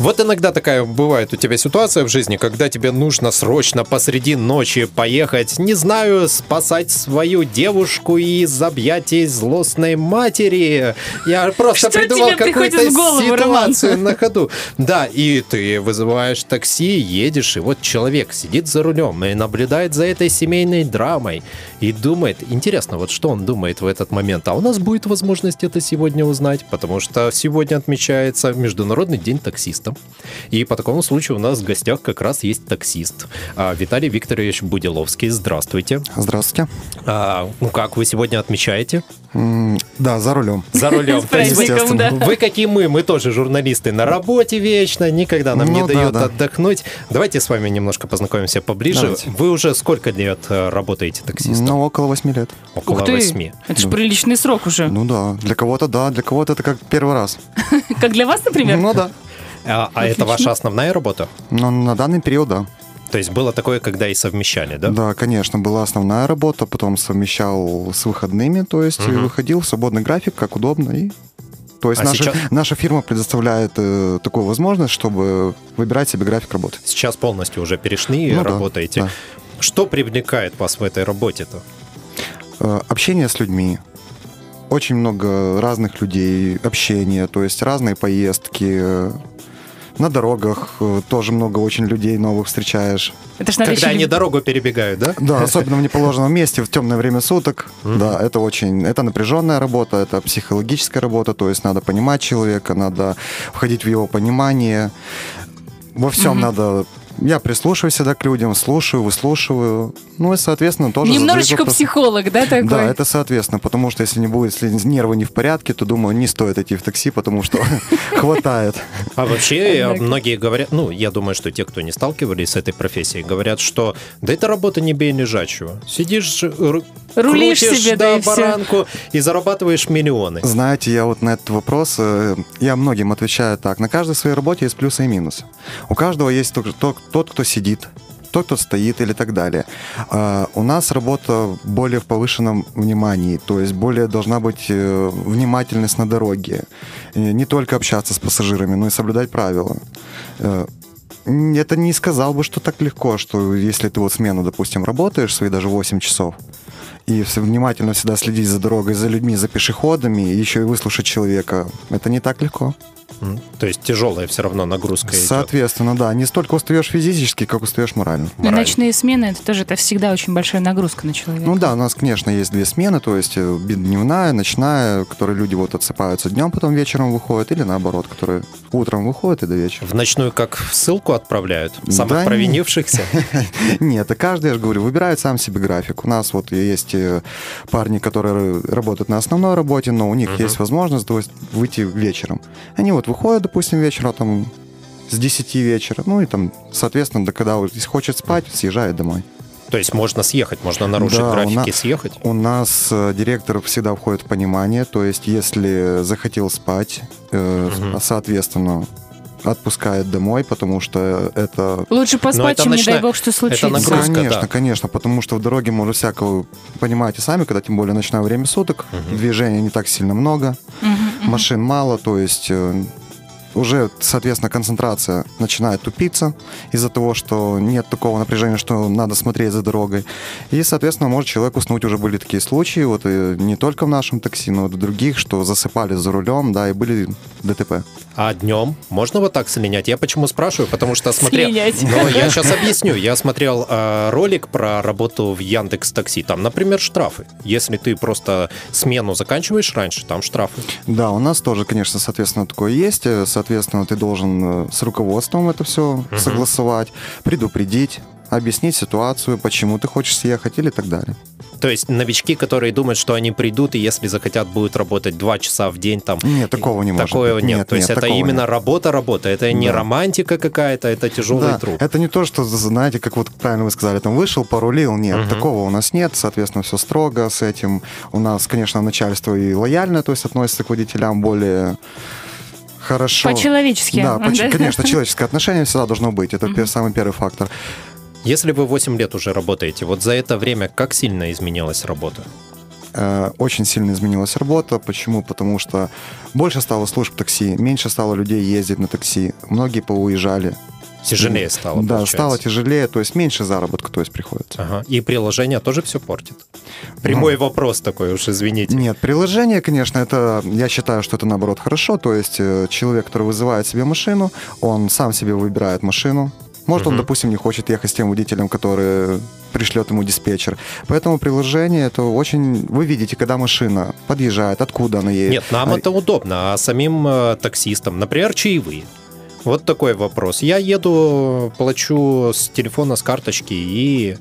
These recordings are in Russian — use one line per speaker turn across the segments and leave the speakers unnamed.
Вот иногда такая бывает у тебя ситуация в жизни, когда тебе нужно срочно посреди ночи поехать, не знаю, спасать свою девушку из объятий злостной матери. Я просто
Что
придумал какую-то
голову,
ситуацию
Роман?
на ходу. Да, и ты вызываешь такси, едешь, и вот человек сидит за рулем и наблюдает за этой семейной драмой и думает, интересно, вот что он думает в этот момент. А у нас будет возможность это сегодня узнать, потому что сегодня отмечается Международный день таксиста. И по такому случаю у нас в гостях как раз есть таксист. А, Виталий Викторович Будиловский. Здравствуйте.
Здравствуйте.
А, ну как вы сегодня отмечаете?
Да, за рулем.
За рулем.
Праздником, да.
Вы, как и мы, мы тоже журналисты на работе вечно, никогда нам не
Ну да,
дают
да.
отдохнуть. Давайте с вами немножко познакомимся поближе.
Давайте.
Вы уже сколько лет э, работаете таксистом?
Ну, около восьми лет.
Около восьми.
это же
Да.
приличный срок уже.
Ну да, для кого-то да, для кого-то это как первый раз.
Как для вас, например?
Ну да.
А, а это ваша основная работа?
Но на данный период, да.
То есть было такое, когда и совмещали, да?
Да, конечно, была основная работа, потом совмещал с выходными, то есть
Мгм.
выходил в свободный график, как удобно. И... То есть
А
наша,
сейчас-
наша фирма предоставляет э, такую возможность, чтобы выбирать себе график работы.
Сейчас полностью уже перешли и
Ну да,
работаете.
да.
Что привлекает вас в этой работе-то?
Э, Общение с людьми. Очень много разных людей, общения, то есть разные поездки. На дорогах э, тоже много очень людей новых встречаешь.
Это ж
Когда
еще
они
люб-
дорогу перебегают, да?
Да, особенно в неположенном месте, в темное время суток. Да, это очень, это напряженная работа, это психологическая работа, то есть надо понимать человека, надо входить в его понимание. Во всем надо... Я прислушиваюсь всегда к людям, слушаю, выслушиваю. Ну и, соответственно, тоже...
Немножечко психолог, да, такой?
Да, это соответственно, потому что если не будет, если нервы не в порядке, то, думаю, не стоит идти в такси, потому что хватает.
А вообще э, многие говорят, ну, я думаю, что те, кто не сталкивались с этой профессией, говорят, что да это работа не бей лежачего. Сидишь, ру-
Рулишь себе, да, и
баранку и зарабатываешь миллионы.
Знаете, я вот на этот вопрос, э, я многим отвечаю так. На каждой своей работе есть плюсы и минусы. У каждого есть тот, тот, кто сидит, тот, кто стоит или так далее. А, у нас работа более в повышенном внимании, то есть более должна быть э, внимательность на дороге. Не только общаться с пассажирами, но и соблюдать правила. Это не сказал бы, что так легко, что если ты вот смену, допустим, работаешь свои даже 8 часов, и внимательно всегда следить за дорогой, за людьми, за пешеходами, и еще и выслушать человека, это не так легко.
То есть тяжелая все равно нагрузка идет.
Соответственно, да, не столько устаешь физически, как устаешь морально.
Ну,
Морально.
ночные смены, это тоже это всегда очень большая нагрузка на человека.
Ну да, у нас, конечно, есть две смены, то есть э, дневная, ночная, которые люди вот отсыпаются днем, потом вечером выходят, или наоборот, которые утром выходят и до вечера.
В ночную как в ссылку отправляют? Самых
Да
провинившихся?
Нет, это каждый, я же говорю, выбирает сам себе график. У нас вот есть э, парни, которые работают на основной работе, но у них есть возможность выйти вечером. Они вот выходят, допустим, вечером там с 10 вечера, ну и там, соответственно, до когда вот, если хочет спать, съезжает домой.
То есть можно съехать, можно нарушить
Да, у
графики,
нас-
съехать?
У нас э, директор всегда входит в понимание, то есть если захотел спать, э,
Мгм.
соответственно, отпускает домой, потому что это
Лучше поспать,
это
чем, не
ночная-
дай бог, что случится.
нагрузка.
конечно,
да.
конечно, потому что в дороге можно всякого, понимаете сами, когда тем более ночное время суток,
Мгм.
движения не так сильно много,
мгм.
машин мало, то есть э, уже, соответственно, концентрация начинает тупиться из-за того, что нет такого напряжения, что надо смотреть за дорогой. И, соответственно, может человек уснуть. Уже были такие случаи, вот и не только в нашем такси, но и в других, что засыпали за рулем, да, и были ДТП.
А днем можно вот так слинять? Я почему спрашиваю? Потому что смотрел...
Слинять.
Ну, я сейчас объясню. Я смотрел э, ролик про работу в Яндекс Такси. Там, например, штрафы. Если ты просто смену заканчиваешь раньше, там штрафы.
Да, у нас тоже, конечно, соответственно, такое есть. Э, Соответственно, ты должен э, с руководством это все согласовать, предупредить, объяснить ситуацию, почему ты хочешь съехать или так далее.
То есть новички, которые думают, что они придут, и если захотят, будут работать два часа в день там.
Нет, такого не может
Такого
быть.
нет.
Нет,
То есть
нет,
это
такого
именно
нет.
работа, работа. Это не
Да.
романтика какая-то, это тяжелый
Да,
труд.
это не то, что, знаете, как вот правильно вы сказали, там вышел, порулил, нет,
Мгм.
такого у нас нет, соответственно, все строго с этим. У нас, конечно, начальство и лояльно, то есть относится к водителям более хорошо.
По-человечески.
Да, по-
Да?
конечно, человеческое отношение всегда должно быть. Это пер- самый первый фактор.
Если вы 8 лет уже работаете, вот за это время как сильно изменилась работа?
Э, Очень сильно изменилась работа. Почему? Потому что больше стало служб такси, меньше стало людей ездить на такси. Многие поуезжали.
Тяжелее стало,
Да,
получается.
стало тяжелее, то есть меньше заработка, то есть приходится.
Ага. И приложение тоже все портит. Прямой вопрос такой уж, извините.
Нет, приложение, конечно, это, я считаю, что это наоборот хорошо. То есть э, человек, который вызывает себе машину, он сам себе выбирает машину. Может, он,
Мгм. допустим,
допустим, не хочет ехать с тем водителем, который пришлет ему диспетчер. Поэтому приложение это очень... Вы видите, когда машина подъезжает, откуда она едет.
Нет, нам
А-
это удобно, а самим э, таксистам, например, чаевые. Вот такой вопрос. Я еду, плачу с телефона, с карточки и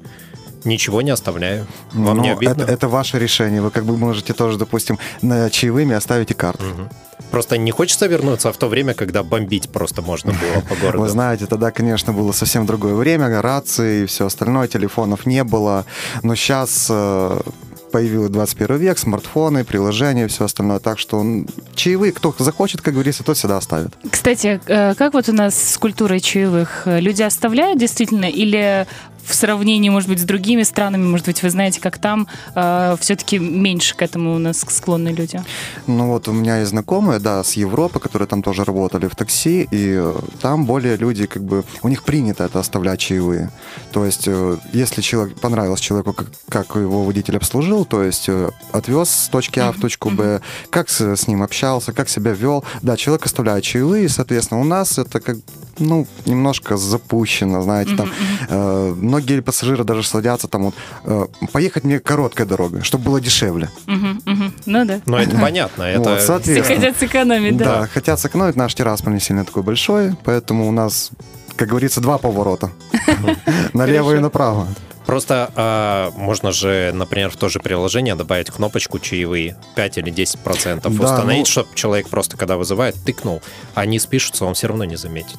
ничего не оставляю. Вам
Ну,
не обидно?
Это, это ваше решение. Вы как бы можете тоже, допустим, на чаевыми оставить и карту.
Мгм. Просто не хочется вернуться в то время, когда бомбить просто можно было по городу.
Вы знаете, тогда, конечно, было совсем другое время, рации и все остальное, телефонов не было. Но сейчас появился 21 век, смартфоны, приложения, все остальное. Так что м, чаевые, кто захочет, как говорится, тот всегда оставит.
Кстати, э, как вот у нас с культурой чаевых? Люди оставляют действительно или в сравнении, может быть, с другими странами, может быть, вы знаете, как там все-таки меньше к этому у нас склонны люди?
Ну вот у меня есть знакомые, да, с Европы, которые там тоже работали в такси, и э, там более люди, как бы, у них принято это оставлять чаевые. То есть, э, если человек, понравилось человеку, как, как его водитель обслужил, то есть э, отвез с точки А в точку Б, как с, с ним общался, как себя вел, да, человек оставляет чаевые, и, соответственно, у нас это как, ну, немножко запущено, знаете, там, э, многие пассажиры даже садятся там вот, э, поехать мне короткой дорогой, чтобы было дешевле.
Ну да.
Но это понятно.
Вот,
Это
Все
соответственно.
хотят сэкономить, да.
Да, хотят сэкономить, наш Тирасполь не сильно такой большой, поэтому у нас, как говорится, два поворота. Налево и направо.
Просто а, можно же, например, в то же приложение добавить кнопочку чаевые 5 или 10 процентов.
Да,
Установить,
ну-
чтобы человек просто, когда вызывает, тыкнул. а Они спишутся, он все равно не заметит.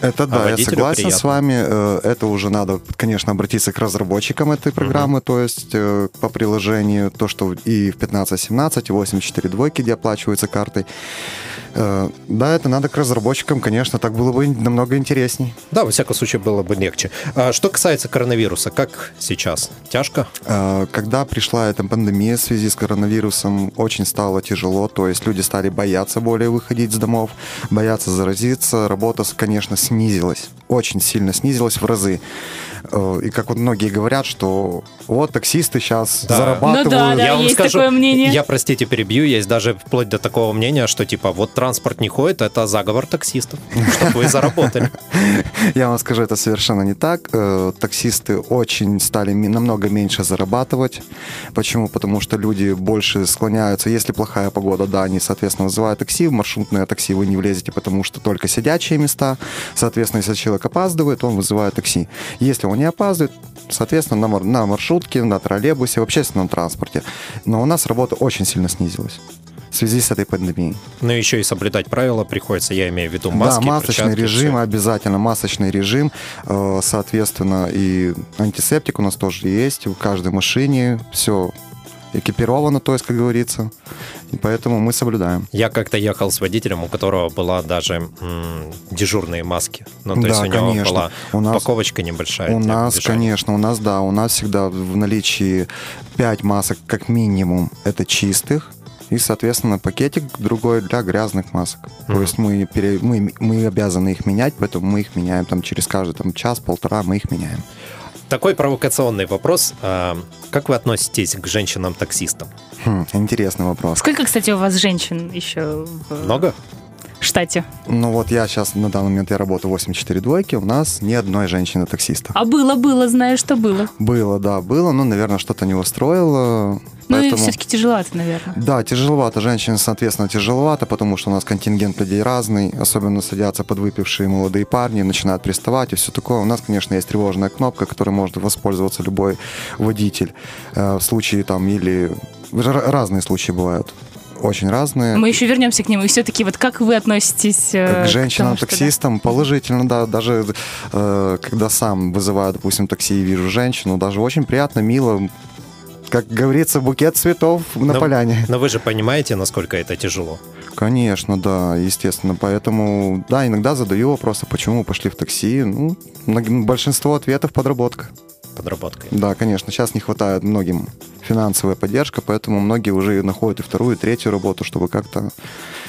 Это да, я
водителю
согласен
приятно.
с вами. Э, Это уже надо, конечно, обратиться к разработчикам этой программы, то есть э, по приложению, то, что и в 15.17, и 8.4 двойки, где оплачиваются картой. Э, Да, это надо к разработчикам, конечно, так было бы намного интересней.
Да, во всяком случае, было бы легче. А что касается коронавируса, как сейчас? Тяжко?
Э, Когда пришла эта пандемия в связи с коронавирусом, очень стало тяжело, то есть люди стали бояться более выходить с домов, бояться заразиться, работа, конечно, снизилась, очень сильно снизилась в разы. Э, И как вот многие говорят, что вот таксисты сейчас
Да.
зарабатывают.
Ну да, да. есть такое мнение.
Я, простите, перебью, есть даже вплоть до такого мнения, что типа вот транспорт не ходит, это заговор таксистов, чтобы вы заработали.
Я вам скажу, это совершенно не так. Э, Таксисты очень стали намного меньше зарабатывать. Почему? Потому что люди больше склоняются. Если плохая погода, да, они, соответственно, вызывают такси. В маршрутное такси вы не влезете, потому что только сидячие места. Соответственно, если человек опаздывает, он вызывает такси. Если он не опаздывает, соответственно, на, на маршрутке, на троллейбусе, в общественном транспорте. Но у нас работа очень сильно снизилась в связи с этой пандемией.
Но еще и соблюдать правила приходится, я имею в виду маски,
да, масочный
перчатки,
режим,
всё.
обязательно масочный режим. Э, Соответственно, и антисептик у нас тоже есть в каждой машине. Все экипировано, то есть, как говорится. И поэтому мы соблюдаем.
Я как-то ехал с водителем, у которого была даже м, дежурные маски. Ну, то
Да,
есть у него
конечно.
была
У нас-
упаковочка небольшая.
у нас,
движения.
конечно, у нас, да, у нас всегда в наличии 5 масок как минимум это чистых. И, соответственно, пакетик другой для грязных масок. То
Мгм.
есть мы, пере- мы, мы обязаны их менять, поэтому мы их меняем там через каждый там, час-полтора, мы их меняем.
Такой провокационный вопрос. А, Как вы относитесь к женщинам-таксистам?
Хм, интересный вопрос.
Сколько, кстати, у вас женщин еще в
Много?
Штате?
Ну вот я сейчас, на данный момент я работаю 8-4 двойки, у нас ни одной женщины-таксиста.
А было, было, знаю, что было.
Было, да, было, но, наверное, что-то не устроило.
Ну и все-таки тяжеловато, наверное.
Да, тяжеловато. Женщин, соответственно, тяжеловато, потому что у нас контингент людей разный. Особенно садятся подвыпившие молодые парни, начинают приставать и все такое. У нас, конечно, есть тревожная кнопка, которой может воспользоваться любой водитель. Э, В случае там или... Разные случаи бывают. Очень разные.
Мы еще вернемся к нему. И все-таки вот как вы относитесь э,
К
что, да?
женщинам-таксистам положительно, да. Даже э, когда сам вызываю, допустим, такси и вижу женщину, даже очень приятно, мило. Как говорится, букет цветов на
Но-
поляне.
Но вы же понимаете, насколько это тяжело.
Конечно, да, естественно. Поэтому, да, иногда задаю вопросы, почему вы пошли в такси. Ну, большинство ответов подработка.
Подработкой.
Да, конечно, сейчас не хватает многим финансовая поддержка, поэтому многие уже находят и вторую, и третью работу, чтобы как-то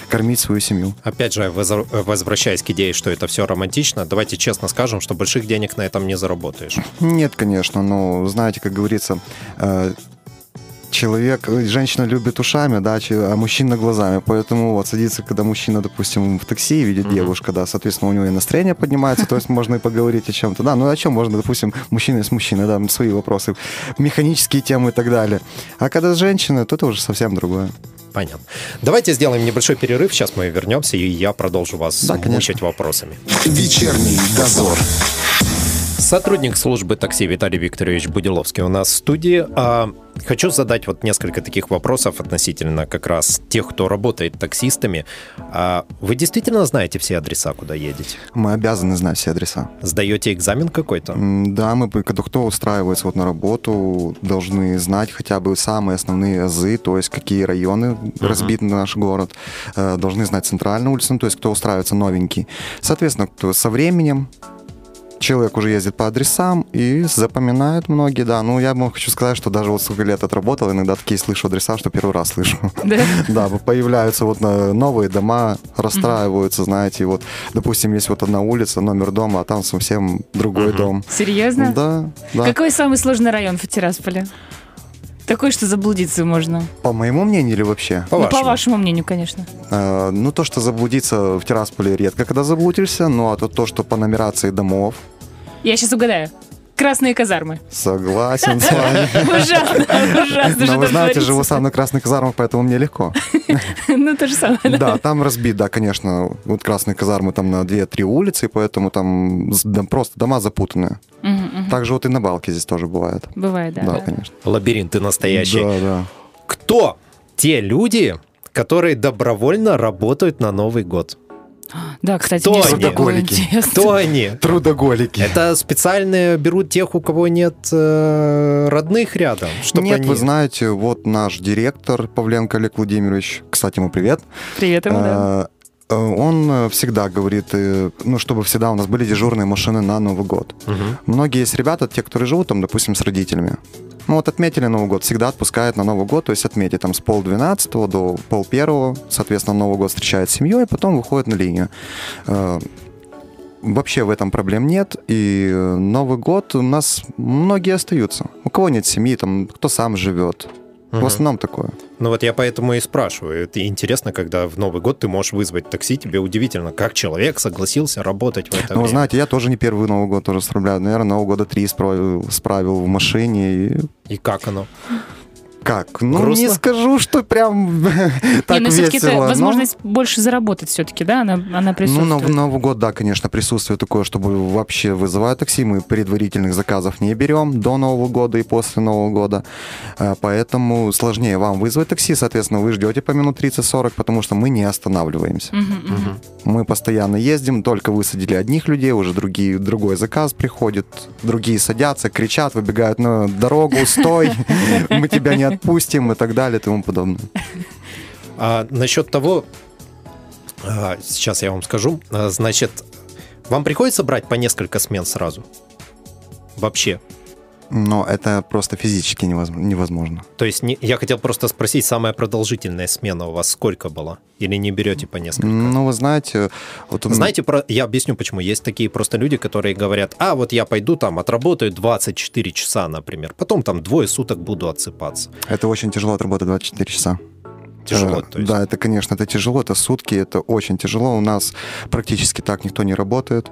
кормить свою семью.
Опять же, возвращаясь к идее, что это все романтично, давайте честно скажем, что больших денег на этом не заработаешь.
Нет, конечно, но знаете, как говорится, э, человек, э, женщина любит ушами, да, а мужчина глазами. Поэтому вот садится, когда мужчина, допустим, в такси и видит
Мгм.
девушка, да, соответственно, у него и настроение поднимается, то есть можно и поговорить о чем-то. Да, ну о чем можно, допустим, мужчина с мужчиной, да, свои вопросы, механические темы и так далее. А когда с женщиной, то это уже совсем другое.
Понятно. Давайте сделаем небольшой перерыв, сейчас мы вернемся, и я продолжу вас
Да,
мучить вопросами.
Вечерний дозор.
Сотрудник службы такси Виталий Викторович Будиловский у нас в студии. А, хочу задать вот несколько таких вопросов относительно как раз тех, кто работает таксистами. А, вы действительно знаете все адреса, куда едете?
Мы обязаны знать все адреса.
Сдаете экзамен какой-то?
Да, мы, когда кто устраивается вот на работу, должны знать хотя бы самые основные азы, то есть какие районы разбиты на наш город, Э, должны знать центральную улицу, ну, то есть кто устраивается новенький. Соответственно, кто со временем человек уже ездит по адресам и запоминает многие, да. Ну, я вам хочу сказать, что даже вот сколько лет отработал, иногда такие слышу адреса, что первый раз слышу.
Да?
Да, появляются вот новые дома, расстраиваются, знаете, и вот, допустим, есть вот одна улица, номер дома, а там совсем другой дом.
Серьезно?
Да, да.
Какой самый сложный район в Тирасполе? Такой, что заблудиться можно.
По моему мнению или вообще?
По
ну,
вашему.
по вашему мнению, конечно.
Э, ну, то, что заблудиться в Тирасполе редко, когда заблудишься, ну, а то, то, что по нумерации домов,
Я сейчас угадаю. Красные казармы.
согласен с вами.
Ужасно, ужасно.
Но вы знаете, живу сам на Красных казармах, поэтому мне легко.
Ну, то же самое. да.
Там разбит, да, конечно, вот Красные казармы там на 2-3 улицы, поэтому там просто дома запутанные. Также вот и на Балке здесь тоже бывает.
Бывает, да.
Да,
да.
конечно.
Лабиринты настоящие.
Да, да.
Кто те люди, которые добровольно работают на Новый год?
Да, кстати,
Кто они?
Трудоголики.
Кто они?
Трудоголики.
Это специально берут тех, у кого нет э, родных рядом, чтобы
Нет,
они...
вы знаете, вот наш директор Павленко Олег Владимирович, кстати, ему привет,
Привет ему, да.
Э, э, он э, всегда говорит, э, ну, чтобы всегда у нас были дежурные машины на Новый год.
Мгм.
Многие есть ребята, те, которые живут там, допустим, с родителями. Ну вот отметили Новый год, всегда отпускают на Новый год, то есть отметить там с пол двенадцатого до пол первого, соответственно, Новый год встречает с семьей, потом выходит на линию. Э, Вообще в этом проблем нет, и э, Новый год у нас многие остаются. У кого нет семьи, там, кто сам живет. В
Мгм.
основном такое.
Ну вот я поэтому и спрашиваю. Это интересно, когда в Новый год ты можешь вызвать такси, тебе удивительно, как человек согласился работать в это
Ну,
время.
знаете, я тоже не первый Новый год тоже справляю. Наверное, Нового года три справил, справил в машине. И
И как оно?
Как? Ну,
Грустно?
не скажу, что прям так
Не, но все-таки
весело.
это
но-
возможность больше заработать все-таки, да? Она, она
Ну,
присутствует.
на в Новый год, да, конечно, присутствие такое, чтобы вообще вызывать такси. Мы предварительных заказов не берем до Нового года и после Нового года. Э, Поэтому сложнее вам вызвать такси. Соответственно, вы ждете по минут 30-40, потому что мы не останавливаемся. Мы постоянно ездим, только высадили одних людей, уже другие, другой заказ приходит, другие садятся, кричат, выбегают на дорогу, стой, мы тебя не отпустим и так далее и тому подобное.
А насчет того, а, сейчас я вам скажу, А, значит, вам приходится брать по несколько смен сразу? Вообще.
Но это просто физически невозможно.
То есть не- я хотел просто спросить, самая продолжительная смена у вас сколько была? Или не берете по несколько?
Ну, вы знаете... Вот у
Знаете, про... я объясню, почему. Есть такие просто люди, которые говорят, а вот я пойду там, отработаю 24 часа, например, потом там двое суток буду отсыпаться.
Это очень тяжело отработать 24 часа.
Тяжело,
Э,
то есть.
Да, это, конечно, это тяжело, это сутки, это очень тяжело. У нас практически так никто не работает.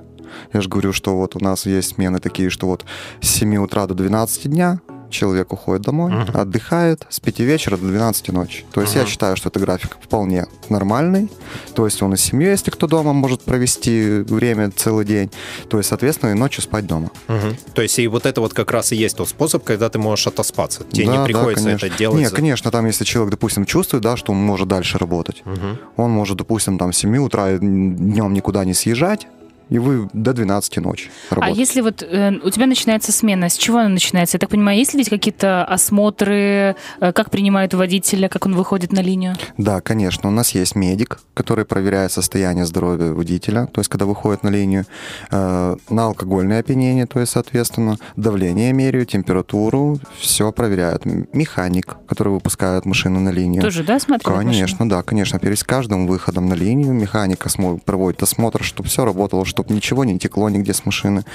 Я же говорю, что вот у нас есть смены такие, что вот с 7 утра до 12 дня человек уходит домой,
Мгм.
отдыхает с 5 вечера до 12 ночи. То есть я
Мгм.
считаю, что это график вполне нормальный. То есть он и с семьей, если кто дома, может провести время целый день. То есть, соответственно, и ночью спать дома.
Мгм. То есть и вот это вот как раз и есть тот способ, когда ты можешь отоспаться. Тебе
Да,
не
да,
приходится
конечно.
это делать.
Нет,
за-
конечно, там, если человек, допустим, чувствует, да, что он может дальше работать,
Мгм.
он может, допустим, там с 7 утра днем никуда не съезжать, и вы до 12 ночи
А
работаете.
если вот э, у тебя начинается смена, с чего она начинается? Я так понимаю, есть ли ведь какие-то осмотры, э, как принимают водителя, как он выходит на линию?
Да, конечно. У нас есть медик, который проверяет состояние здоровья водителя, то есть когда выходит на линию, э, на алкогольное опьянение, то есть, соответственно, давление меряют, температуру, все проверяют. Механик, который выпускает машину на линию.
Тоже, да, машину?
Конечно, да, конечно. Перед каждым выходом на линию механик осмо- проводит осмотр, чтобы все работало, чтобы ничего не текло нигде с машины.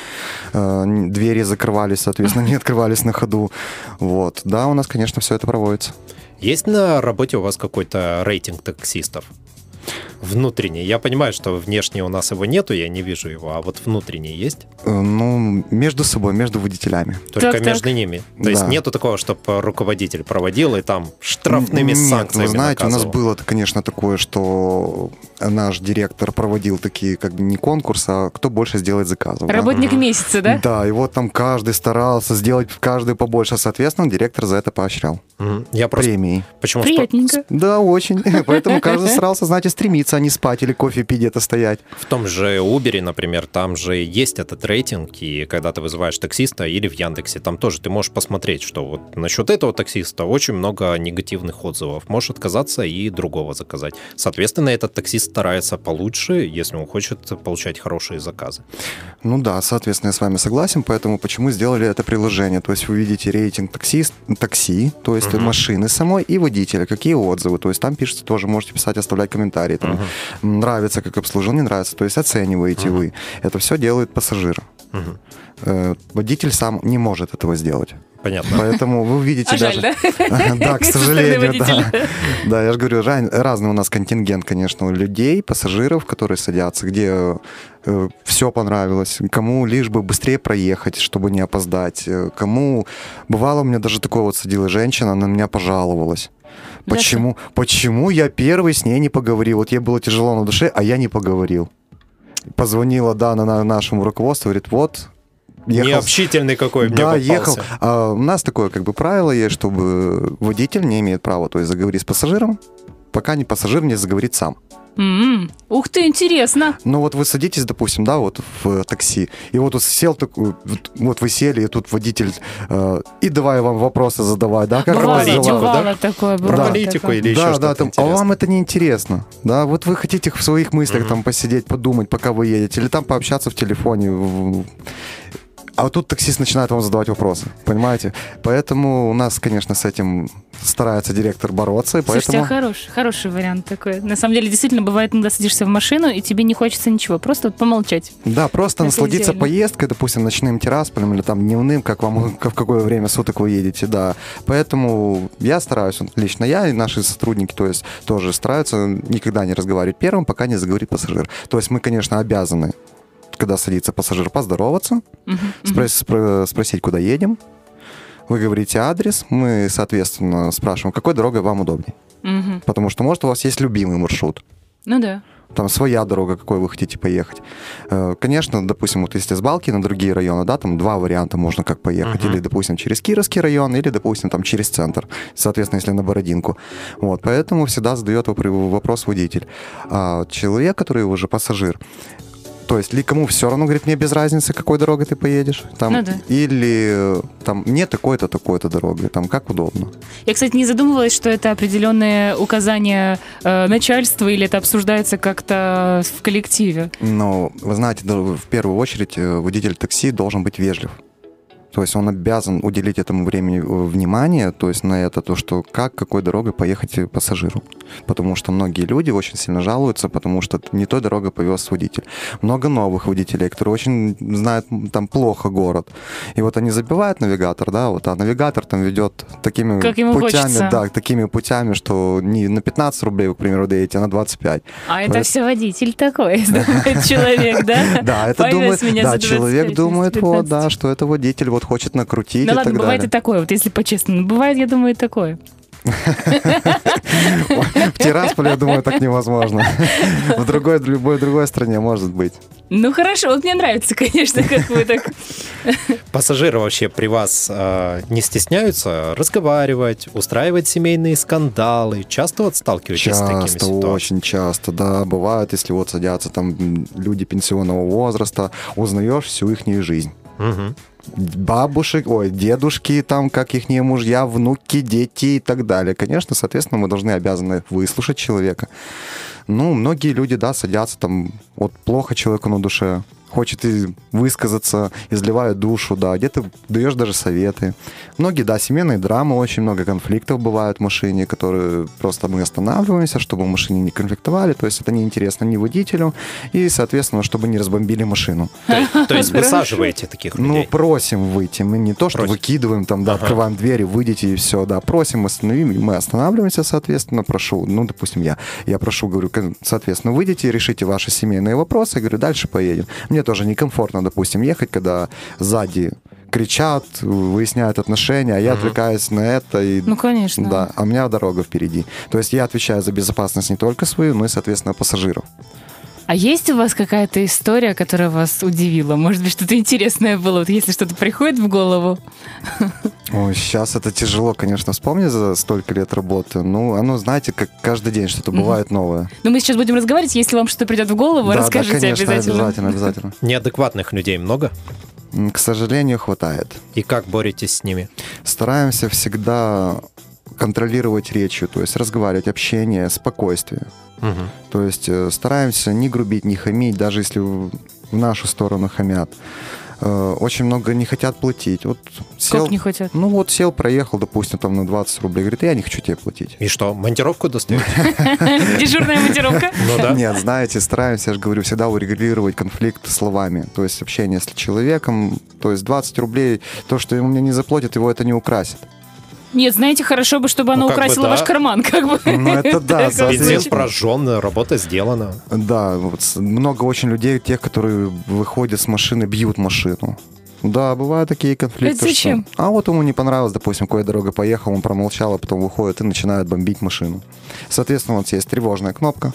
Э, Двери закрывались, соответственно, не открывались на ходу. Вот. Да, у нас, конечно, все это проводится.
Есть на работе у вас какой-то рейтинг таксистов? Внутренний. Я понимаю, что внешне у нас его нету, я не вижу его, а вот внутренний есть?
Э, Ну, между собой, между водителями.
Только
Так, так.
между ними. То есть
Да.
нету такого, чтобы руководитель проводил и там штрафными
Нет,
санкциями
вы знаете, у нас
наказывал?
было, конечно, такое, что наш директор проводил такие, как бы не конкурсы, а кто больше сделает заказов. да?
Работник месяца, да?
Да, и вот там каждый старался сделать каждый побольше. Соответственно, директор за это поощрял.
Мгм. Я просто...
Премии.
Почему?
Приятненько.
Да, очень. Поэтому каждый старался, знаете, стремиться, а не спать или кофе пить где-то стоять.
В том же Uber, например, там же есть этот рейтинг, и когда ты вызываешь таксиста или в Яндексе, там тоже ты можешь посмотреть, что вот насчет этого таксиста очень много негативных отзывов. Можешь отказаться и другого заказать. Соответственно, этот таксист старается получше, если он хочет получать хорошие заказы.
Ну да, соответственно, я с вами согласен, поэтому почему сделали это приложение. То есть вы видите рейтинг таксист, такси, то есть
Мгм.
машины самой и водителя, какие отзывы. То есть там пишется тоже, можете писать, оставлять комментарии. Там, м, Нравится, как обслужил, не нравится. То есть оцениваете
Мгм.
вы. Это все делает пассажир. Э, Водитель сам не может этого сделать.
Понятно.
Поэтому вы увидите
А жаль,
даже...
да?
Да, к сожалению, да. Да, я же говорю, разный у нас контингент, конечно, у людей, пассажиров, которые садятся, где все понравилось, кому лишь бы быстрее проехать, чтобы не опоздать, э, кому... Бывало, у меня даже такое вот садила женщина, она на меня пожаловалась. Почему, почему я первый с ней не поговорил? Вот ей было тяжело на душе, а я не поговорил. Позвонила, да, на, на нашему руководству, говорит, вот, ехал
Необщительный какой мне
да,
попался.
ехал. А у нас такое как бы правило есть, чтобы водитель не имеет права, то есть заговорить с пассажиром, пока не пассажир не заговорит сам.
М, Ух ты, интересно.
Ну вот вы садитесь, допустим, да, вот в такси, и вот сел такой, вот, вот вы сели, и тут водитель, э, и давай вам вопросы задавать, да, как у
Бывало,
вас
политику,
дела?
да?
такое.
Про
бывало
политику
такое.
или еще
да,
что-то
да, там, а вам это не интересно, да, вот вы хотите в своих мыслях
Мгм.
там посидеть, подумать, пока вы едете, или там пообщаться в телефоне, в- а вот тут таксист начинает вам задавать вопросы, понимаете? Поэтому у нас, конечно, с этим старается директор бороться, и
Слушайте,
поэтому...
а хороший, хороший вариант такой. На самом деле, действительно, бывает, иногда садишься в машину, и тебе не хочется ничего, просто вот помолчать.
Да, просто
Это
насладиться
идеально.
поездкой, допустим, ночным террасполем или там дневным, как вам, в какое время суток вы едете, да. Поэтому я стараюсь, лично я и наши сотрудники, то есть тоже стараются никогда не разговаривать первым, пока не заговорит пассажир. То есть мы, конечно, обязаны когда садится пассажир, поздороваться,
мгм.
спро- спро- спросить, куда едем. Вы говорите адрес, мы, соответственно, спрашиваем, какой дорогой вам удобнее.
Мгм.
Потому что, может, у вас есть любимый маршрут.
Ну да.
Там своя дорога, какой вы хотите поехать. Э, Конечно, допустим, вот если с Балки на другие районы, да, там два варианта можно как поехать.
Мгм.
Или, допустим, через Кировский район, или, допустим, там через центр. Соответственно, если на Бородинку. Вот, поэтому всегда задает вопр- вопрос водитель. А человек, который уже пассажир, то есть, ли кому все равно, говорит, мне без разницы, какой дорогой ты поедешь. Там,
Ну да.
Или э, там, мне такой-то, такой-то дорогой, там, как удобно.
Я, кстати, не задумывалась, что это определенные указания э, начальства или это обсуждается как-то в коллективе.
Но, вы знаете, в первую очередь э, водитель такси должен быть вежлив. То есть он обязан уделить этому времени э, внимание, то есть на это, то, что как, какой дорогой поехать пассажиру. Потому что многие люди очень сильно жалуются, потому что не той дорогой повез водитель. Много новых водителей, которые очень знают там плохо город. И вот они забивают навигатор, да, вот, а навигатор там ведет такими
Как ему
путями,
хочется.
да, такими путями, что не на 15 рублей, вы, к примеру, доедете, а на 25.
А это
Поэт-
все водитель такой, человек, да?
Да, это думает, да, человек
25
думает, вот, да,
15.
что это водитель вот хочет накрутить
Ну
и
ладно,
так
бывает и
далее.
такое, вот если по-честному. Бывает, я думаю, и такое.
В Тирасполе, я думаю, так невозможно. В другой, в любой другой стране может быть.
Ну хорошо, вот мне нравится, конечно, как вы так
Пассажиры вообще при вас э, не стесняются разговаривать, устраивать семейные скандалы? Часто вот сталкиваетесь с такими
Часто,
ситуациями?
очень часто, да, бывает, если вот садятся там люди пенсионного возраста, узнаешь всю их жизнь.
Мгм.
Бабушек, ой, дедушки, там, как их мужья, внуки, дети и так далее. Конечно, соответственно, мы должны, обязаны выслушать человека. Ну, многие люди, да, садятся там, вот плохо человеку на душе, хочет и высказаться, изливает душу, да, где-то даешь даже советы. Многие, да, семейные драмы, очень много конфликтов бывает в машине, которые просто мы останавливаемся, чтобы в машине не конфликтовали, то есть это неинтересно ни водителю, и, соответственно, чтобы не разбомбили машину.
То, есть высаживаете таких
Ну,
людей?
просим выйти. Мы не то, что выкидываем, там, да, открываем двери, выйдите и все, да. Просим, остановим, мы останавливаемся, соответственно, прошу, ну, допустим, я. Я прошу, говорю, соответственно, выйдите, решите ваши семейные вопросы. Я говорю, дальше поедем. Мне тоже некомфортно, допустим, ехать, когда сзади кричат, выясняют отношения, а я отвлекаюсь на это. И,
Ну, конечно.
Да, а у меня дорога впереди. То есть я отвечаю за безопасность не только свою, но и, соответственно, пассажиров.
А есть у вас какая-то история, которая вас удивила? Может быть, что-то интересное было? Вот если что-то приходит в голову.
Ой, сейчас это тяжело, конечно, вспомнить за столько лет работы. Ну, оно, знаете, как каждый день что-то бывает новое.
Но мы сейчас будем разговаривать. Если вам что-то придет в голову,
да,
расскажите
да, конечно,
обязательно.
обязательно, обязательно.
Неадекватных людей много?
К сожалению, хватает.
И как боретесь с ними?
Стараемся всегда контролировать речью, то есть разговаривать, общение, спокойствие.
Мгм.
То есть э, стараемся не грубить, не хамить, даже если в нашу сторону хамят. Э, Очень много не хотят платить. Вот сел,
Как не хотят?
ну вот сел, проехал, допустим, там на 20 рублей, говорит, я не хочу тебе платить.
И что, монтировку достаете?
Дежурная монтировка.
Ну да.
Нет, знаете, стараемся, я же говорю, всегда урегулировать конфликт словами. То есть общение с человеком, то есть 20 рублей, то, что ему мне не заплатят, его это не украсит.
Нет, знаете, хорошо бы, чтобы оно
Ну, как бы
украсило
да.
ваш карман, как бы.
Ну, это да.
Бензин прожжен, работа сделана.
Да, вот много очень людей, тех, которые выходят с машины, бьют машину. Да, бывают такие конфликты.
Это зачем?
что- А вот ему не понравилось, допустим, какой дорога поехал, он промолчал, а потом выходит и начинает бомбить машину. Соответственно, вот есть тревожная кнопка,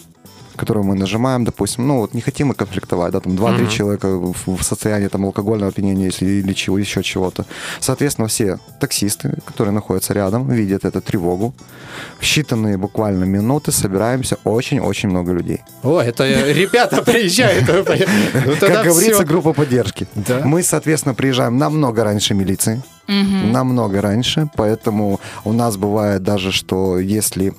которую мы нажимаем, допустим, ну вот не хотим мы конфликтовать, да, там 2-3
Мгм.
человека в, в состоянии там алкогольного опьянения если, или чего, еще чего-то. Соответственно, все таксисты, которые находятся рядом, видят эту тревогу. В считанные буквально минуты собираемся очень-очень много людей.
О, это э, ребята приезжают.
Как говорится, группа поддержки. Мы, соответственно, приезжаем намного раньше милиции.
Мгм.
Намного раньше. Поэтому у нас бывает даже, что если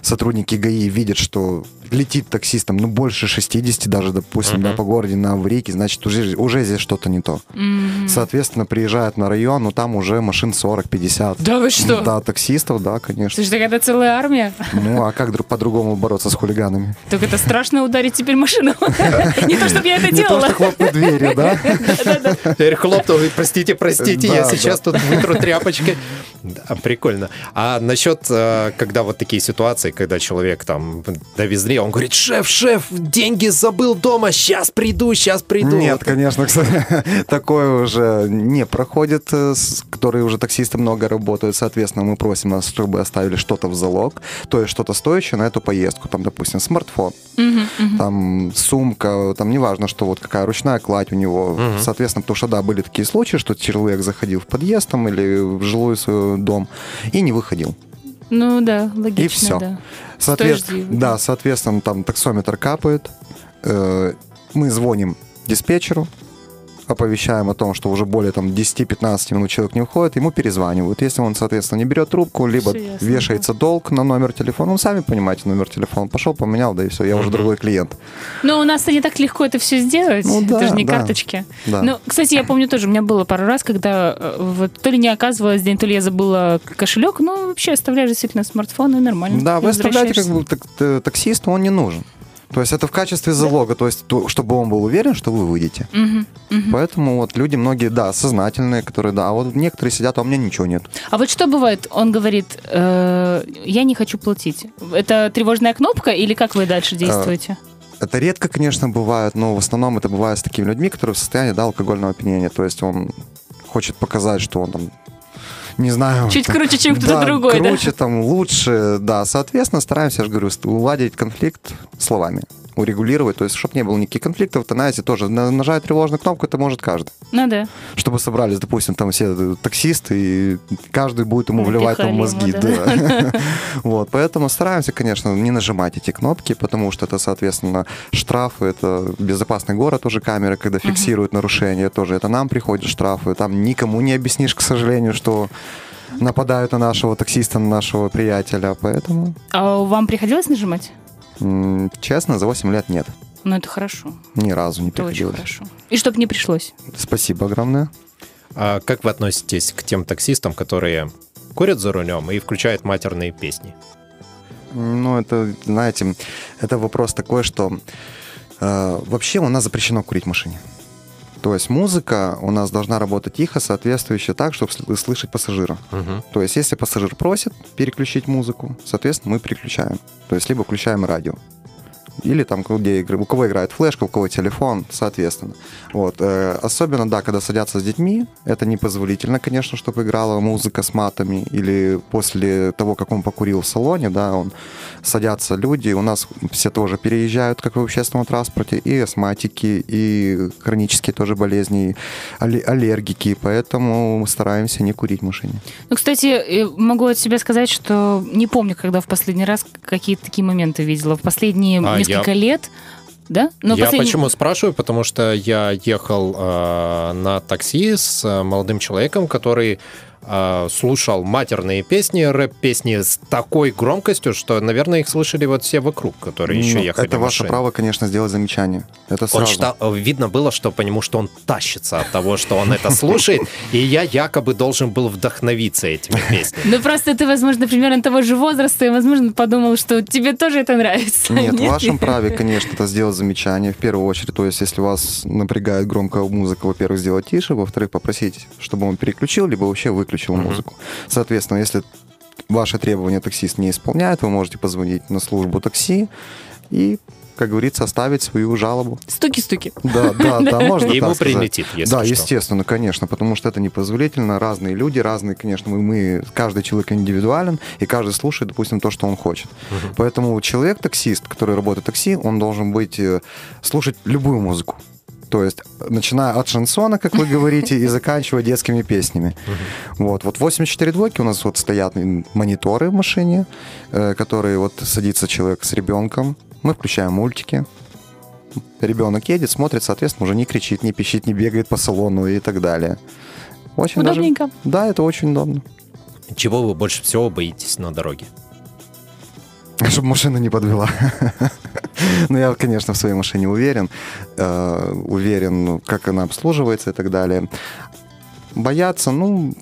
сотрудники ГАИ видят, что летит таксистом, ну, больше 60 даже, допустим,
Мгм.
да, по городе на аварийке, значит, уже, уже здесь что-то не то.
Мгм.
Соответственно, приезжают на район, но там уже машин 40-50.
Да вы что?
Да, таксистов, да, конечно.
Слушай, так это целая армия.
Ну, а как друг- по-другому бороться с хулиганами?
Так это страшно ударить теперь машину. Не то, чтобы я это
Не то,
делала.
что хлопнуть дверью, да?
Теперь хлопнул, простите, простите, я сейчас тут вытру тряпочкой. Прикольно. А насчет, э, когда вот такие ситуации, когда человек там довезли, он говорит, шеф, шеф, деньги забыл дома, сейчас приду, сейчас приду.
Нет, конечно, кстати, такое уже не проходит, э, которые уже таксисты много работают. Соответственно, мы просим вас, чтобы оставили что-то в залог, то есть что-то стоящее на эту поездку. Там, допустим, смартфон, там сумка, там неважно, что вот какая ручная кладь у него. Соответственно, потому что, да, были такие случаи, что человек заходил в подъезд там или в жилой свой дом и не выходил.
Ну да, логично,
И все.
да.
Соответственно, да, соответственно, там таксометр капает. э, Мы звоним диспетчеру, оповещаем о том, что уже более там 10-15 минут человек не выходит, ему перезванивают. Если он, соответственно, не берет трубку, либо
ясно,
вешается долг на номер телефона, ну, сами понимаете, номер телефона пошел, поменял, да и все, я уже другой клиент.
Но у нас-то не так легко это все сделать.
Ну да,
это же не
да.
карточки.
Да.
Ну, кстати, я помню тоже, у меня было пару раз, когда э, вот то ли не оказывалось день, то ли я забыла кошелек, ну, вообще оставляешь действительно смартфон, и нормально.
Да, вы оставляете как бы так- т- таксисту, он не нужен. То есть это в качестве залога, то есть то, чтобы он был уверен, что вы выйдете.
Мгм, мгм.
Поэтому вот люди многие, да, сознательные, которые, да, а вот некоторые сидят, а у меня ничего нет.
А вот что бывает? Он говорит, э, я не хочу платить. Это тревожная кнопка или как вы дальше действуете?
Это редко, конечно, бывает, но в основном это бывает с такими людьми, которые в состоянии да, алкогольного опьянения. То есть он хочет показать, что он там, не знаю...
Чуть круче, чем кто-то
да,
другой, да?
круче, там, лучше, да. Соответственно, стараемся, я же говорю, уладить конфликт словами. Урегулировать, то есть, чтобы не было никаких конфликтов, то, знаете, тоже на- нажать тревожную кнопку, это может каждый.
Ну да.
Чтобы собрались, допустим, там все таксисты, и каждый будет ему вливать там мозги.
да.
да. Вот, поэтому стараемся, конечно, не нажимать эти кнопки, потому что это, соответственно, штрафы, это безопасный город уже камеры, когда фиксируют нарушения, тоже это нам приходят штрафы, там никому не объяснишь, к сожалению, что нападают на нашего таксиста, на нашего приятеля, поэтому,
А вам приходилось нажимать?
Честно, за 8 лет нет,
Ну, это хорошо.
ни разу не
Это очень
приходилось.
хорошо. И чтобы не пришлось.
Спасибо огромное.
А как вы относитесь к тем таксистам, которые курят за рулем и включают матерные песни?
Ну, это, знаете, это вопрос такой, что э, вообще у нас запрещено курить в машине. То есть музыка у нас должна работать тихо, соответствующе так, чтобы сл- слышать пассажира.
Мгм.
То есть если пассажир просит переключить музыку, соответственно, мы переключаем. То есть либо включаем радио. Или там, где игры, у кого играет флешка, у кого телефон, соответственно. Вот. э, Особенно, да, когда садятся с детьми, это непозволительно, конечно, чтобы играла музыка с матами. Или после того, как он покурил в салоне, да, он садятся люди, у нас все тоже переезжают, как в общественном транспорте, и астматики, и хронические тоже болезни, аллергики, поэтому мы стараемся не курить в машине.
Ну, кстати, э, могу от себя сказать, что не помню, когда в последний раз какие-то такие моменты видела. В последние
А,
несколько
я-
лет, да? Но
я
последний-
почему спрашиваю? Потому что я ехал э, на такси с э, молодым человеком, который э, слушал матерные песни, рэп-песни с такой громкостью, что, наверное, их слышали вот все вокруг, которые еще
Ну,
ехали
Это ваше
машине.
право, конечно, сделать замечание. Это
Он
сразу.
считал, э, видно было, что по нему, что он тащится от того, что он это слушает, и я якобы должен был вдохновиться этими песнями.
Ну, просто ты, возможно, примерно того же возраста, и, возможно, подумал, что тебе тоже это нравится.
Нет, в вашем праве, конечно, это сделать замечание в первую очередь. То есть, если вас напрягает громкая музыка, во-первых, сделать тише, во-вторых, попросить, чтобы он переключил, либо вообще выключил
Мгм.
музыку. Соответственно, если ваши требования таксист не исполняет, вы можете позвонить на службу такси и, как говорится, оставить свою жалобу.
Стуки-стуки.
Да, да, да, можно
И ему
так сказать.
прилетит, если
Да,
что.
естественно, конечно, потому что это непозволительно. Разные люди, разные, конечно, мы, мы каждый человек индивидуален, и каждый слушает, допустим, то, что он хочет. Поэтому человек-таксист, который работает в такси, он должен быть э, слушать любую музыку. То есть, начиная от шансона, как вы говорите, и заканчивая детскими песнями. Вот, вот 84 двойки у нас вот стоят мониторы в машине, э, которые вот садится человек с ребенком, мы включаем мультики, ребенок едет, смотрит, соответственно, уже не кричит, не пищит, не бегает по салону и так далее. Очень даже-
Удобненько.
Да, это очень удобно.
Чего вы больше всего боитесь на дороге?
Чтобы машина не подвела. Ну, я, конечно, в своей машине уверен. Э, Уверен, ну, как она обслуживается и так далее. Бояться, ну,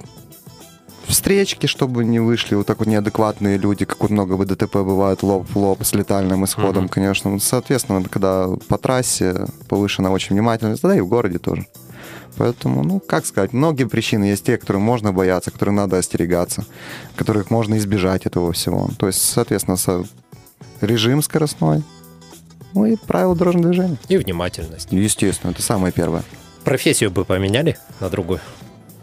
встречки, чтобы не вышли вот так вот неадекватные люди, как вот много в ДТП бывает лоб в лоб с летальным исходом, конечно. Соответственно, когда по трассе повышена очень внимательность, да и в городе тоже. Поэтому, ну, как сказать, многие причины есть те, которые можно бояться, которые надо остерегаться, которых можно избежать этого всего. То есть, соответственно, со- режим скоростной, ну и правила дорожного движения.
И внимательность.
Естественно, это самое первое.
Профессию бы поменяли на другую?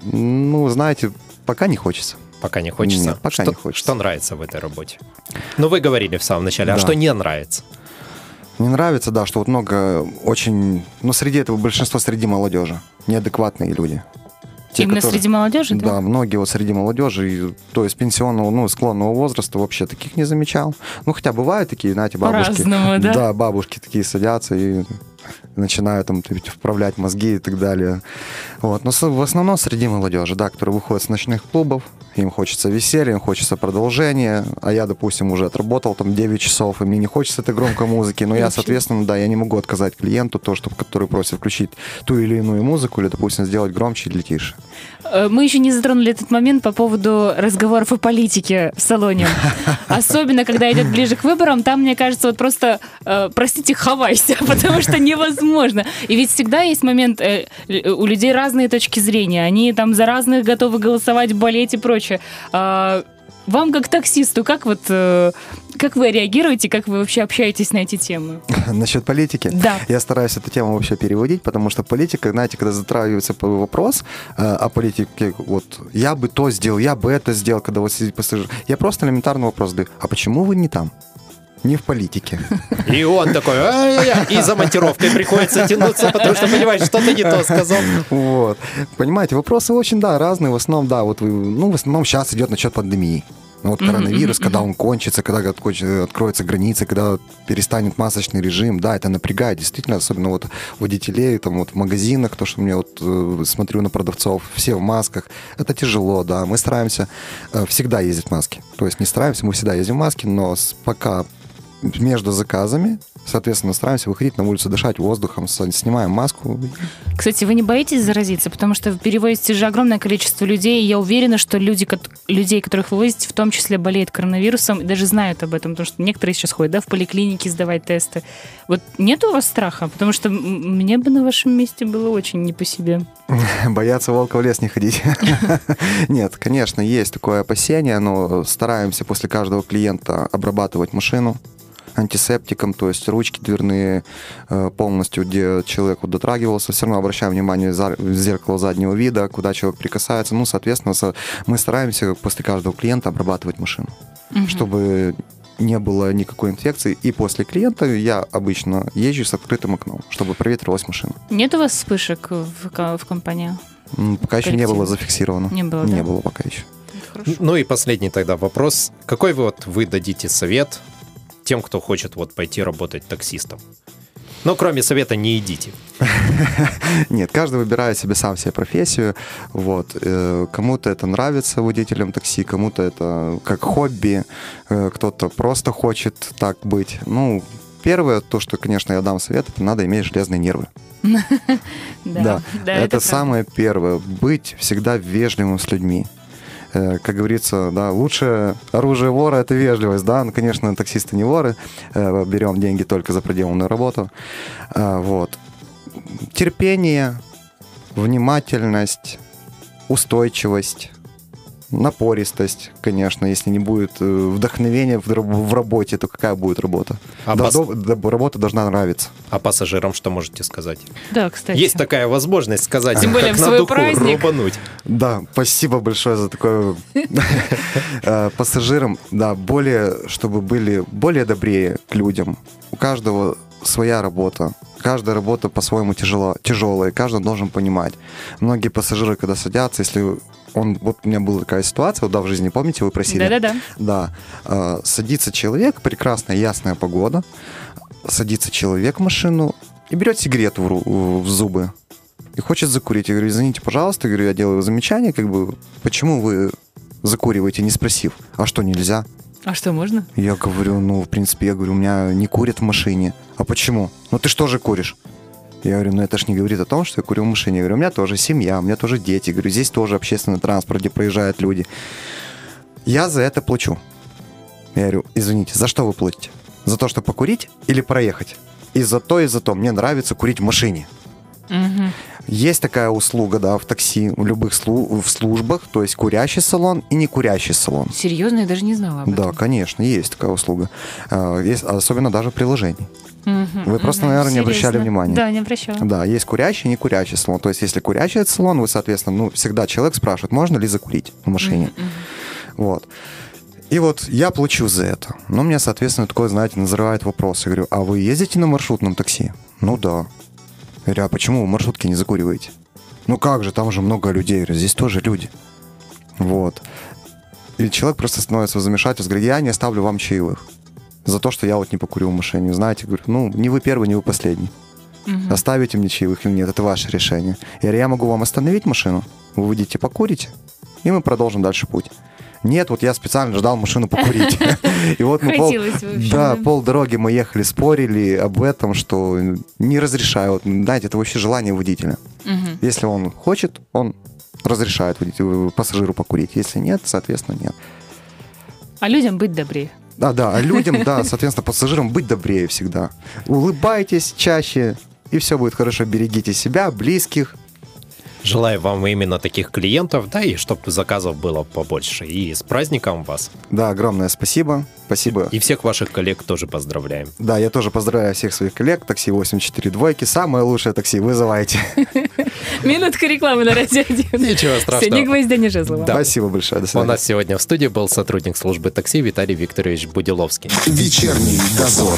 Ну, знаете, пока не хочется.
Пока не хочется.
Нет, пока
что,
не хочется.
Что нравится в этой работе? Ну, вы говорили в самом начале, а
Да.
что не нравится?
Мне нравится, да, что вот много очень... Ну, среди этого большинство среди молодежи. Неадекватные люди. Те,
Именно
которые-
среди молодежи, да?
Да, многие вот среди молодежи, то есть пенсионного, ну, склонного возраста вообще таких не замечал. Ну, хотя бывают такие, знаете, бабушки.
По-разному, да?
Да, бабушки такие садятся и начинают там вправлять мозги и так далее. Вот. Но в основном среди молодежи, да, которые выходят с ночных клубов, им хочется веселья, им хочется продолжения, а я, допустим, уже отработал там 9 часов, и мне не хочется этой громкой музыки, но я, соответственно, да, я не могу отказать клиенту, то, что, который просит включить ту или иную музыку, или, допустим, сделать громче или тише.
Э, Мы еще не затронули этот момент по поводу разговоров о политике в салоне. Особенно, когда идет ближе к выборам, там, мне кажется, вот просто, э, простите, хавайся, потому что невозможно. И ведь всегда есть момент, э, у людей разные точки зрения, они там за разных готовы голосовать, болеть и прочее. А, Вам, как таксисту, как вот, э, как вы реагируете, как вы вообще общаетесь на эти темы?
Насчет политики.
Да.
Я стараюсь эту тему вообще переводить, потому что политика, знаете, когда затрагивается вопрос э, о политике, вот я бы то сделал, я бы это сделал, когда вот сидит пассажир, я просто элементарный вопрос задаю, а почему вы не там? Не в политике.
И он такой, и за монтировкой приходится тянуться, потому что, понимаешь, что-то не то сказал.
Вот. Понимаете, вопросы очень, да, разные. В основном, да, вот вы, ну, в основном сейчас идет насчет пандемии. Ну, вот коронавирус, когда он кончится, когда откроются границы, когда перестанет масочный режим, да, это напрягает, действительно, особенно вот водителей, там вот в магазинах, то, что мне вот э, смотрю на продавцов, все в масках, это тяжело, да, мы стараемся э, всегда ездить в маске, то есть не стараемся, мы всегда ездим в маске, но с- пока между заказами, соответственно, стараемся выходить на улицу, дышать воздухом, снимаем маску,
Кстати, вы не боитесь заразиться? Потому что вы перевозите же огромное количество людей, и я уверена, что люди, людей, которых вы возите, в том числе болеют коронавирусом, и даже знают об этом, потому что некоторые сейчас ходят да, в поликлинике сдавать тесты. Вот нет у вас страха? Потому что мне бы на вашем месте было очень не по себе.
Бояться волка в лес не ходить. Нет, конечно, есть такое опасение, но стараемся после каждого клиента обрабатывать машину антисептиком, то есть ручки дверные э, полностью, где человек вот дотрагивался, все равно обращаем внимание в зеркало заднего вида, куда человек прикасается. Ну, соответственно, со- мы стараемся после каждого клиента обрабатывать машину, чтобы не было никакой инфекции. И после клиента я обычно езжу с открытым окном, чтобы проветрилась машина.
Нет у вас вспышек в, в компании?
Пока еще не было зафиксировано.
Не было,
Не
да?
было пока еще.
Ну и последний тогда вопрос. Какой вот вы дадите совет тем, кто хочет вот пойти работать таксистом? Ну, кроме совета, не идите.
Нет, каждый выбирает себе сам себе профессию. Вот. Э, Кому-то это нравится водителем такси, кому-то это как хобби, э, кто-то просто хочет так быть. Ну, первое, то, что, конечно, я дам совет, это надо иметь железные нервы.
Да,
это, самое первое. Быть всегда вежливым с людьми. Э, Как говорится, да, лучшее оружие вора это вежливость, да. Ну, конечно, таксисты не воры, э, берем деньги только за проделанную работу. А, Вот. Терпение, внимательность, устойчивость, напористость, конечно. Если не будет э, вдохновения в раб- в работе, то какая будет работа?
А
Да,
пас-
Работа должна нравиться.
А пассажирам что можете сказать?
Да, кстати.
Есть такая возможность сказать,
Тем
им,
более
как
в
на
свой
духу,
праздник.
рубануть.
Да, спасибо большое за такое Э, пассажирам, да, более, чтобы были более добрее к людям. У каждого своя работа. Каждая работа по-своему тяжело, тяжелая, каждый должен понимать. Многие пассажиры, когда садятся, если он, вот у меня была такая ситуация, вот, да, в жизни, помните, вы просили?
Да-да-да.
Да. Э, Садится человек, прекрасная ясная погода, садится человек в машину и берет сигарету в, ру- в зубы и хочет закурить. Я говорю, извините, пожалуйста, я говорю, я делаю замечание, как бы, почему вы закуриваете, не спросив, а что, нельзя?
А что, можно?
Я говорю, ну, в принципе, я говорю, у меня не курят в машине. А почему? Ну, ты что же куришь? Я говорю, ну это ж не говорит о том, что я курю в машине. Я говорю, у меня тоже семья, у меня тоже дети. Я говорю, здесь тоже общественный транспорт, где проезжают люди. Я за это плачу. Я говорю, извините, за что вы платите? За то, что покурить или проехать? И за то, и за то. Мне нравится курить в машине.
Мгм.
Есть такая услуга, да, в такси, в любых слу- в службах, то есть курящий салон и не курящий салон.
Серьезно, я даже не знала об
Да,
этом.
конечно, есть такая услуга. А, Есть особенно даже приложений.
Мгм,
Вы просто,
мгм.
наверное, не обращали
Серьезно.
внимания.
Да, не обращала.
Да, есть курящий и не курящий салон. То есть, если курящий это салон, вы, соответственно, ну, всегда человек спрашивает, можно ли закурить в машине.
Мгм, мгм.
Вот. И вот я плачу за это. Но мне, соответственно, такой, знаете, назревает вопрос. Я говорю, а вы ездите на маршрутном такси? Ну да. Я говорю, а почему вы маршрутки не закуриваете? Ну как же, там же много людей. Здесь тоже люди. Вот. И человек просто становится в замешательстве, говорит, я не оставлю вам чаевых за то, что я вот не покурил в машине. Знаете, говорю, ну, не вы первый, не вы последний.
Мгм.
Оставите мне чаевых или нет, это ваше решение. Я говорю, я могу вам остановить машину, вы выйдете покурите, и мы продолжим дальше путь. Нет, вот я специально ждал машину покурить. И вот мы пол, да, пол дороги мы ехали, спорили об этом, что не разрешаю. Вот, Знаете, это вообще желание водителя. Если он хочет, он разрешает водителю, пассажиру покурить. Если нет, соответственно, нет.
А людям быть добрее.
Да, да, а людям, да, соответственно, пассажирам быть добрее всегда. Улыбайтесь чаще, и все будет хорошо. Берегите себя, близких.
Желаю вам именно таких клиентов, да, и чтобы заказов было побольше. И с праздником вас.
Да, огромное спасибо. Спасибо.
И всех ваших коллег тоже поздравляем.
Да, я тоже поздравляю всех своих коллег. Такси 84 двойки. Самое лучшее такси. Вызывайте.
Минутка рекламы на радио 1.
Ничего страшного.
не гвоздя, не жезла.
Да.
Спасибо большое. До
У
свидания.
нас сегодня в студии был сотрудник службы такси Виталий Викторович Будиловский.
Вечерний дозор.